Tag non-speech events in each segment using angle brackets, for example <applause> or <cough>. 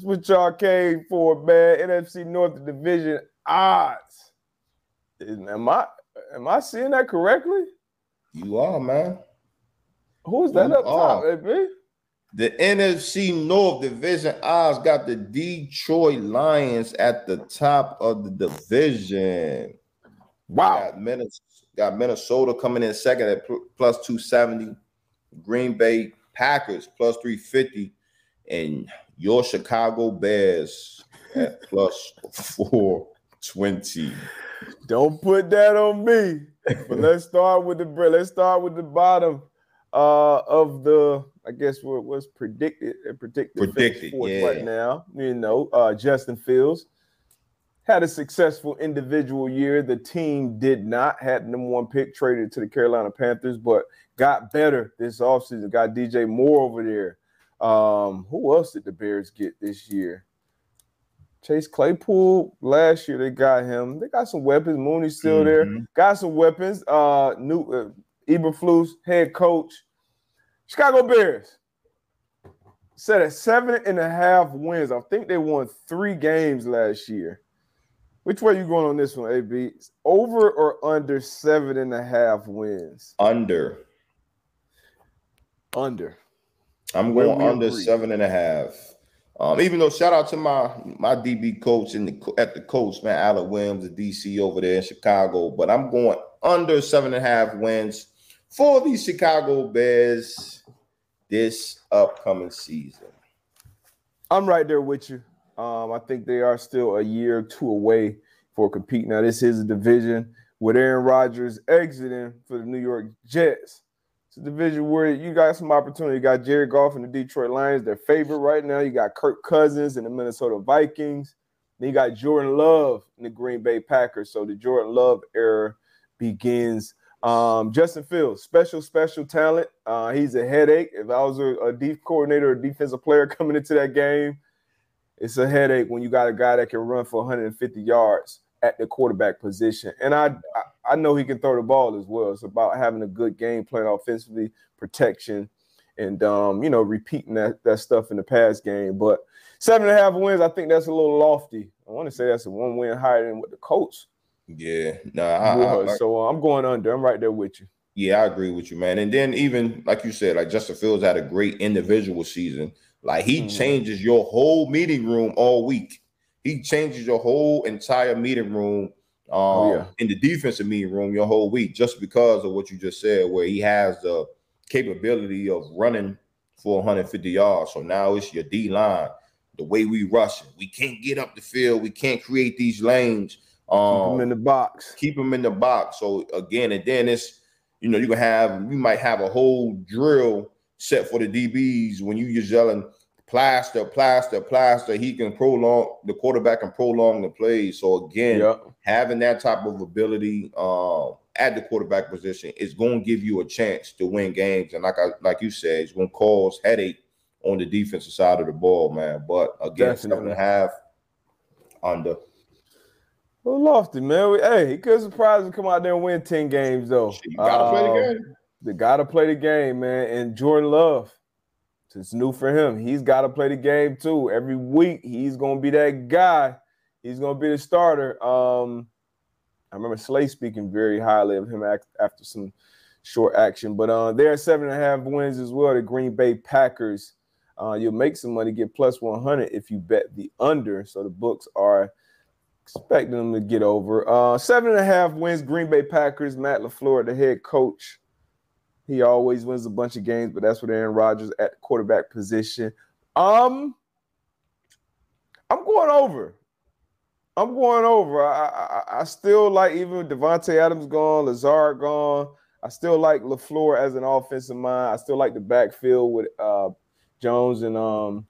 That's what y'all came for, man. NFC North Division odds. Am I am I seeing that correctly? You are, man. Who's that you up are. top, baby? The NFC North Division odds got the Detroit Lions at the top of the division. Wow. Got Minnesota, got Minnesota coming in second at plus 270. Green Bay Packers plus 350. And your Chicago Bears at plus 420. Don't put that on me. But let's start with the let's start with the bottom uh, of the I guess what was predicted and predicted, predicted yeah. right now. You know, uh, Justin Fields had a successful individual year. The team did not had number one pick traded to the Carolina Panthers, but got better this offseason. Got DJ Moore over there. Um, who else did the Bears get this year? Chase Claypool last year they got him. They got some weapons. Mooney's still mm-hmm. there. Got some weapons. Uh, new uh, Eberflus, head coach. Chicago Bears set at seven and a half wins. I think they won three games last year. Which way you going on this one, AB? Over or under seven and a half wins? Under. Under. I'm going under agree. seven and a half. Um, even though shout out to my my DB coach in the at the coach, man, Alan Williams, the DC over there in Chicago, but I'm going under seven and a half wins for the Chicago Bears this upcoming season. I'm right there with you. Um, I think they are still a year or two away for compete. Now, this is a division with Aaron Rodgers exiting for the New York Jets. It's a division where you got some opportunity. You got Jared Goff and the Detroit Lions, their favorite right now. You got Kirk Cousins and the Minnesota Vikings. Then you got Jordan Love and the Green Bay Packers. So the Jordan Love era begins um, Justin Fields, special, special talent. Uh, he's a headache. If I was a, a deep coordinator or defensive player <laughs> coming into that game, it's a headache when you got a guy that can run for 150 yards at the quarterback position. And I, I, know he can throw the ball as well. It's about having a good game plan offensively, protection, and um, you know, repeating that that stuff in the past game. But seven and a half wins, I think that's a little lofty. I want to say that's a one win higher than what the Colts yeah, no, nah, I, I, so uh, I'm going under. I'm right there with you. Yeah, I agree with you, man. And then even like you said, like Justin Fields had a great individual season. Like he mm-hmm. changes your whole meeting room all week. He changes your whole entire meeting room um, oh, yeah. in the defensive meeting room your whole week just because of what you just said, where he has the capability of running for 150 yards. So now it's your D line, the way we rush it. We can't get up the field. We can't create these lanes. Um, keep them in the box. Keep them in the box. So again, and then it's you know you can have you might have a whole drill set for the DBs when you just yelling plaster, plaster, plaster. He can prolong the quarterback can prolong the play. So again, yep. having that type of ability um, at the quarterback position is going to give you a chance to win games. And like I like you said, it's going to cause headache on the defensive side of the ball, man. But again, Definitely. seven and a half under. Well, lofty, man. Hey, he could surprise and come out there and win 10 games, though. You gotta um, play the um, game. They gotta play the game, man. And Jordan Love, it's new for him. He's got to play the game too. Every week, he's gonna be that guy. He's gonna be the starter. Um, I remember Slay speaking very highly of him after some short action. But uh, they're seven and a half wins as well. The Green Bay Packers. Uh, you'll make some money, get plus 100 if you bet the under. So the books are expecting them to get over. Uh, seven and a half wins, Green Bay Packers. Matt LaFleur, the head coach. He always wins a bunch of games, but that's what Aaron Rodgers at the quarterback position. Um, I'm going over. I'm going over. I, I, I still like even Davante Adams gone, Lazard gone. I still like LaFleur as an offensive mind. I still like the backfield with uh, Jones and um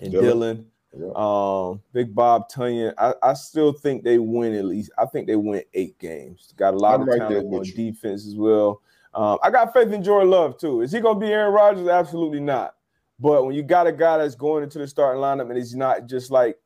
and Dillon. Dillon. Yeah. Um, Big Bob Tonyan, I, I, still think they win at least. I think they win eight games. Got a lot I'm of right talent on defense as well. Um, I got faith in Jordan Love too. Is he going to be Aaron Rodgers? Absolutely not. But when you got a guy that's going into the starting lineup and he's not just like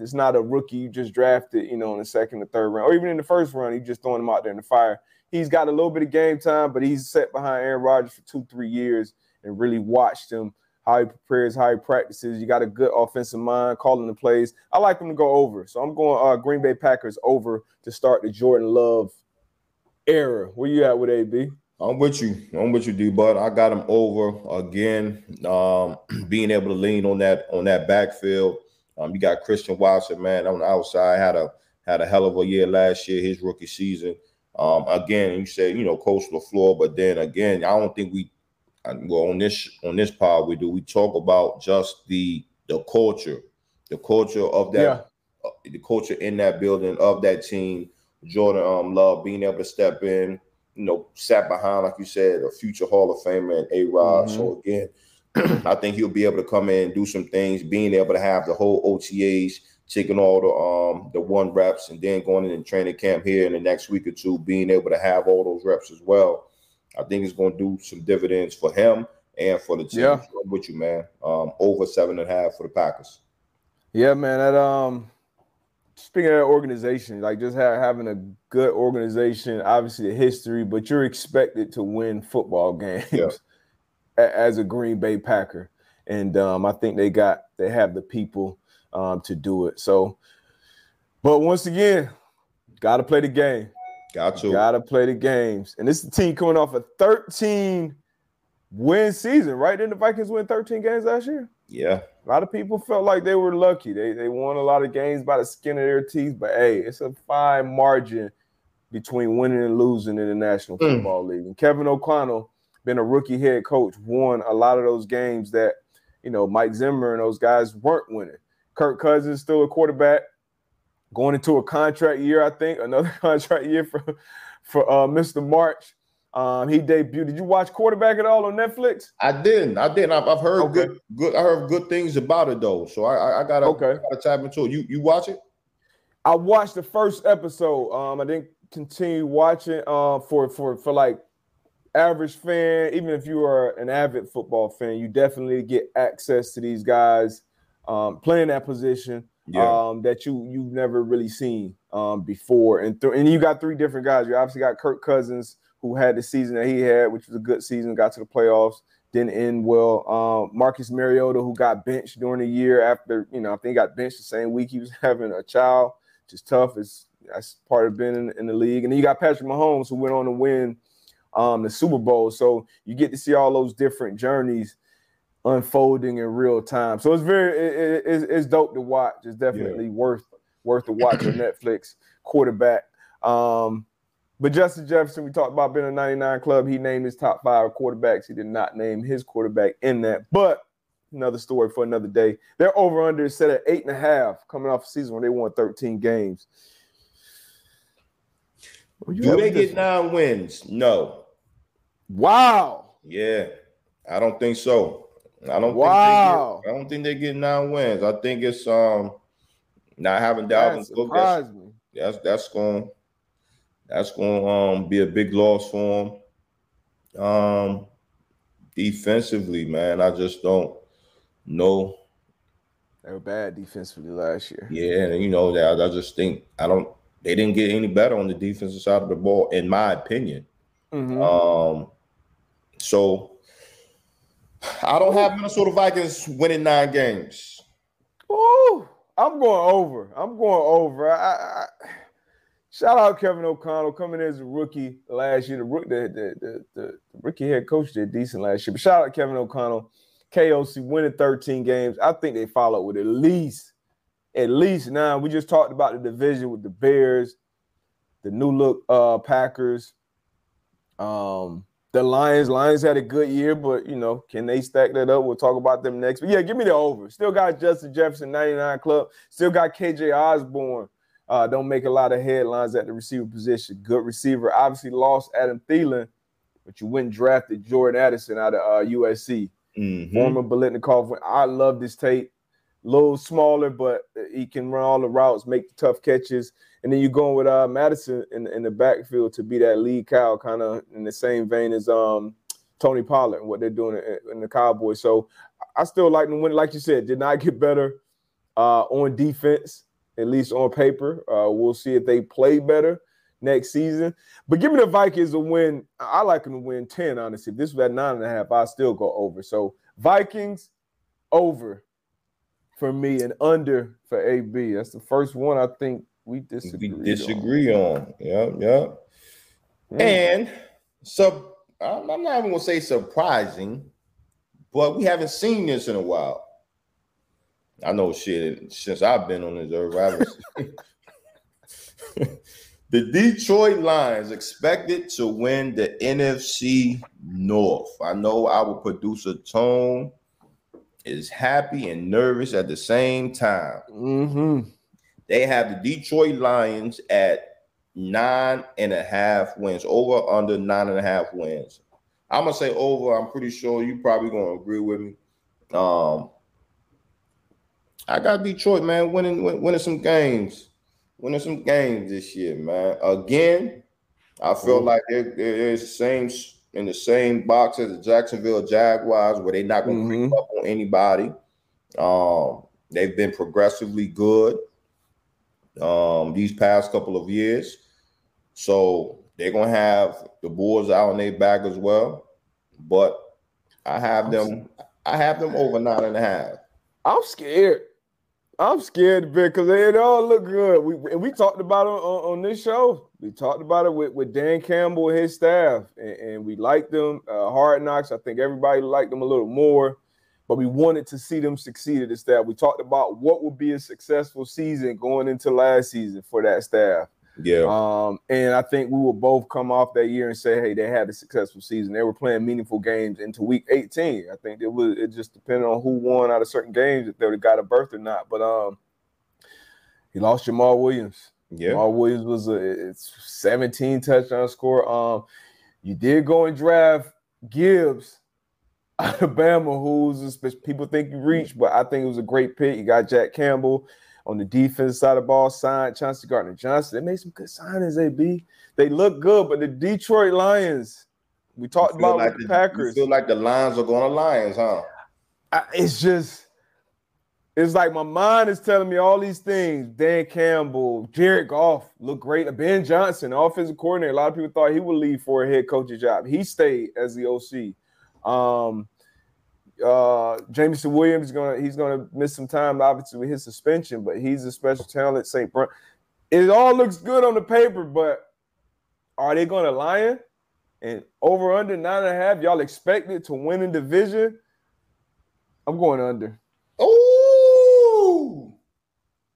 it's not a rookie you just drafted, you know, in the second or third round, or even in the first round, you just throwing him out there in the fire. He's got a little bit of game time, but he's set behind Aaron Rodgers for two, three years and really watched him how he prepares, how he practices. You got a good offensive mind, calling the plays. I like them to go over. So I'm going uh, Green Bay Packers over to start the Jordan Love era. Where you at with AB? I'm with you. I'm with you, D. But I got him over again. Um, <clears throat> being able to lean on that on that backfield. Um, you got Christian Watson, man, on the outside. Had a had a hell of a year last year, his rookie season. Um, again, you say you know Coach LaFleur, but then again, I don't think we well on this on this pod we do we talk about just the the culture, the culture of that, yeah. uh, the culture in that building of that team. Jordan um, Love being able to step in, you know, sat behind like you said, a future Hall of Famer and A Rod. Mm-hmm. So again, <clears throat> I think he'll be able to come in and do some things, being able to have the whole OTAs, taking all the um the one reps, and then going in and training camp here in the next week or two, being able to have all those reps as well. I think it's going to do some dividends for him and for the team. Yeah. I'm with you, man. Um, over seven and a half for the Packers. Yeah, man. That um, speaking of organization, like just ha- having a good organization, obviously the history, but you're expected to win football <laughs> games yeah. as a Green Bay Packer, and um, I think they got they have the people um, to do it. So, but once again, got to play the game. Got to. Got to play the games. And this is a team coming off a 13 win season, right? Didn't the Vikings win 13 games last year? Yeah. A lot of people felt like they were lucky. They they won a lot of games by the skin of their teeth, but hey, it's a fine margin between winning and losing in the National mm. Football League. And Kevin O'Connell, been a rookie head coach, won a lot of those games that, you know, Mike Zimmer and those guys weren't winning. Kirk Cousins still a quarterback going into a contract year, I think, another <laughs> contract year for for uh, Mr. March. Um, he debuted. Did you watch quarterback at all on Netflix? I didn't. I didn't. I've, I've heard okay. good, good. I heard good things about it though. So I, I, I gotta, okay. I gotta tap into it. You, you watch it? I watched the first episode. Um, I didn't continue watching. Uh, for for for like average fan, even if you are an avid football fan, you definitely get access to these guys um, playing that position yeah. um, that you you've never really seen um, before. And th- and you got three different guys. You obviously got Kirk Cousins, who had the season that he had, which was a good season, got to the playoffs, didn't end well. Um, Marcus Mariota, who got benched during the year after, you know, I think he got benched the same week he was <laughs> having a child, which is tough. It's that's part of being in, in the league. And then you got Patrick Mahomes, who went on to win um, the Super Bowl. So you get to see all those different journeys unfolding in real time. So it's very it, it, it's, dope to watch. It's definitely yeah. worth worth the watch on <clears throat> Netflix quarterback. Um, but Justin Jefferson, we talked about being a 99 club. He named his top five quarterbacks. He did not name his quarterback in that. But another story for another day. They're over under set at eight and a half coming off a season when they won 13 games. Do they get nine wins? No. Wow. Yeah, I don't think so. I don't wow. think they get, I don't think they get nine wins. I think it's um not having Dalvin that Cook. That's, that's that's going that's going to um be a big loss for them. Um defensively, man, I just don't know. They were bad defensively last year. Yeah, and you know that I, just think I don't they didn't get any better on the defensive side of the ball, in my opinion. Mm-hmm. Um so I don't have Minnesota Vikings winning nine games. Oh, I'm going over. I'm going over. I, I, shout out Kevin O'Connell coming in as a rookie last year. The, the, the, the, rookie head coach did decent last year. But shout out Kevin O'Connell. KOC winning 13 games. I think they follow with at least, at least nine. We just talked about the division with the Bears, the new look uh Packers. Um, the Lions, Lions had a good year, but you know, can they stack that up? We'll talk about them next. But yeah, give me the over. Still got Justin Jefferson, 99 club. Still got KJ Osborn. Uh, don't make a lot of headlines at the receiver position. Good receiver. Obviously lost Adam Thielen, but you went and drafted Jordan Addison out of uh, USC. Mm-hmm. Former Biletnikoff. I love this tape. A little smaller, but he can run all the routes, make the tough catches. And then you're going with uh, Mattison in, in the backfield to be that lead cow, kind of in the same vein as um, Tony Pollard and what they're doing in, in, the Cowboys. So I still like them win. Like you said, did not get better uh, on defense, at least on paper. Uh, we'll see if they play better next season. But give me the Vikings a win. I like them to win 10, honestly. If this was at nine and a half, I still go over. So Vikings over for me and under for AB. That's the first one I think we disagree. We disagree on. on. Yep, yep. Mm. And so I'm not even gonna say surprising, but we haven't seen this in a while. I know shit since I've been on this earth. <laughs> <laughs> the Detroit Lions expected to win the NFC North. I know our producer Tone is happy and nervous at the same time. Mm-hmm. They have the Detroit Lions at nine and a half wins, over under nine and a half wins. I'm gonna say over. I'm pretty sure you probably gonna agree with me. Um, I got Detroit, man, winning winning some games, winning some games this year, man. Again, I feel mm-hmm. like they're, they're the same in the same box as the Jacksonville Jaguars, where they're not gonna mm-hmm. creep up on anybody. Um, they've been progressively good um, these past couple of years. So they're gonna have the Bulls out on their back as well. But I have them, I have them over nine and a half. I'm scared. I'm scared because it all look good. We and we talked about it on, on, this show. We talked about it with, with Dan Campbell and his staff, and, and we liked them. Uh, Hard Knocks, I think everybody liked them a little more, but we wanted to see them succeed at the staff. We talked about what would be a successful season going into last season for that staff. Yeah. Um, and I think we will both come off that year and say, hey, they had a successful season. They were playing meaningful games into week 18. I think it was it just depended on who won out of certain games if they would have got a berth or not. But um he lost Jamaal Williams. Yeah. Jamaal Williams was a it's 17 touchdown score. Um, you did go and draft Gibbs <laughs> Alabama, who's people think you reached, but I think it was a great pick. You got Jack Campbell on the defense side of the ball, signed Chauncey Gardner Johnson. They made some good signings, AB. They look good, but the Detroit Lions, we talked about like the, the, Packers. feel like the Lions are going to Lions, huh? I, it's just, it's like my mind is telling me all these things. Dan Campbell, Jared Goff look great. Ben Johnson, offensive coordinator. A lot of people thought he would leave for a head coaching job. He stayed as the OC. Um, uh Jameson Williams is gonna he's gonna miss some time, obviously with his suspension, but he's a special talent. St. Brown. It all looks good on the paper, but are they gonna lie lion? And over under nine and a half, y'all expected to win in division? I'm going under. Oh,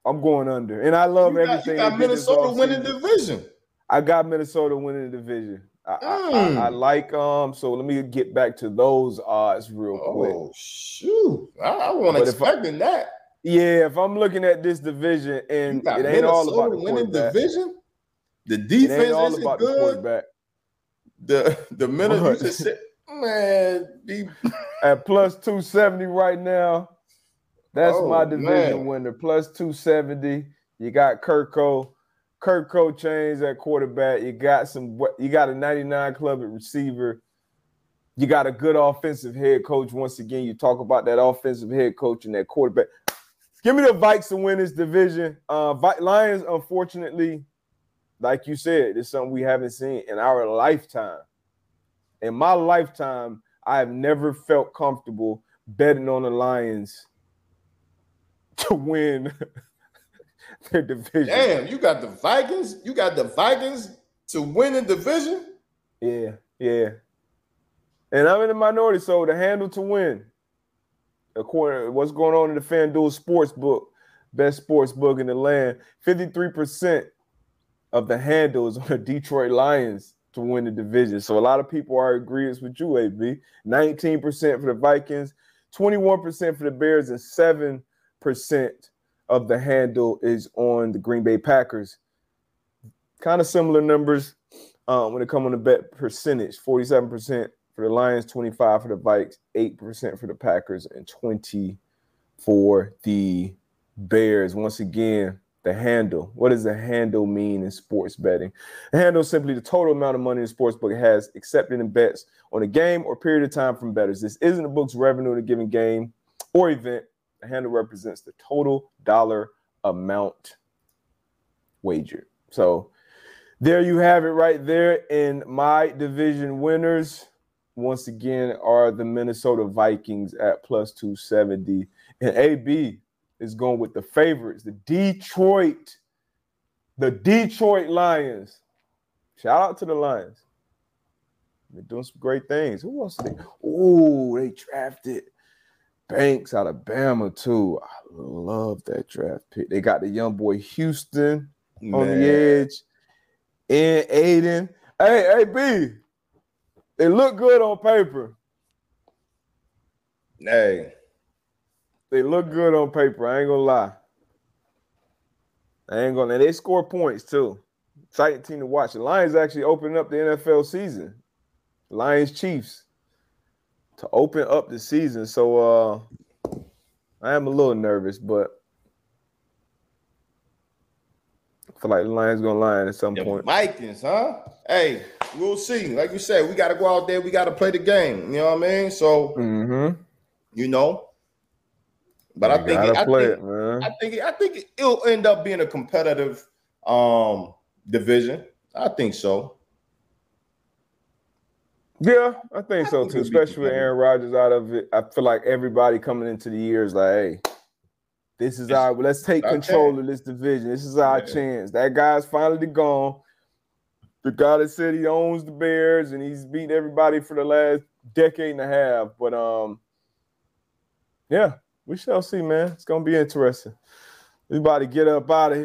I'm going under. And I love you got, everything. You got Minnesota winning division. I got Minnesota winning the division. I, mm. I, I, like um. So let me get back to those odds real quick. Oh shoot! I, I wasn't expecting that. Yeah, if I'm looking at this division and it ain't Minnesota all about the winning division, the defense ain't all about good. the quarterback. The the minute you just said, man, the... <laughs> at plus two seventy right now. That's oh, my division man. winner. Plus two seventy. You got Kirko. Kirko Chainz at quarterback. You got some. You got a 99 club at receiver. You got a good offensive head coach. Once again, you talk about that offensive head coach and that quarterback. Give me the Vikes to win this division. Uh, Lions, unfortunately, like you said, it's something we haven't seen in our lifetime. In my lifetime, I have never felt comfortable betting on the Lions <laughs> to win <laughs> their division. Damn, you got the Vikings. You got the Vikings to win the division. Yeah, yeah. And I'm in the minority, so the handle to win. According to what's going on in the FanDuel sports book, best sports book in the land, 53% of the handle is on the Detroit Lions to win the division. So a lot of people are agreeing with you, AB. 19% for the Vikings, 21% for the Bears, and 7% of the handle is on the Green Bay Packers. Kind of similar numbers um, when it comes on the bet percentage 47% for the Lions, 25 for the Vikes, 8% for the Packers, and 20 for the Bears. Once again, the handle. What does the handle mean in sports betting? The handle is simply the total amount of money the sports book has accepted in bets on a game or period of time from bettors. This isn't the book's revenue in a given game or event the handle represents the total dollar amount wagered. So there you have it right there in my division winners. Once again, are the Minnesota Vikings at plus 270. And AB is going with the favorites, the Detroit, the Detroit Lions. Shout out to the Lions. They're doing some great things. Who else? Oh, they drafted Banks out of Bama too. I love that draft pick. They got the young boy Houston Man. on the edge, and Aidan. Hey, hey, B. They look good on paper. Hey, they look good on paper. I ain't gonna lie. I ain't gonna. And they score points too. Exciting team to watch. The Lions actually opening up the NFL season. Lions Chiefs to open up the season. So uh I am a little nervous, but I feel like the Lions gonna line at some point. Vikings, huh? Hey, we'll see. Like you said, we got to go out there. We got to play the game. You know what I mean? So, mm-hmm. you know, but I think, it, I, think it, I think I think it'll end up being a competitive um division. I think so. Yeah, I think I so think too. Especially with Aaron Rodgers out of it, I feel like everybody coming into the year is like, "Hey, this is it's, our. Let's take control of this division. This is our yeah. chance." That guy's finally gone. The guy that said he owns the Bears and he's beat everybody for the last decade and a half. But um, yeah, we shall see, man. It's gonna be interesting. Everybody, get up out of here.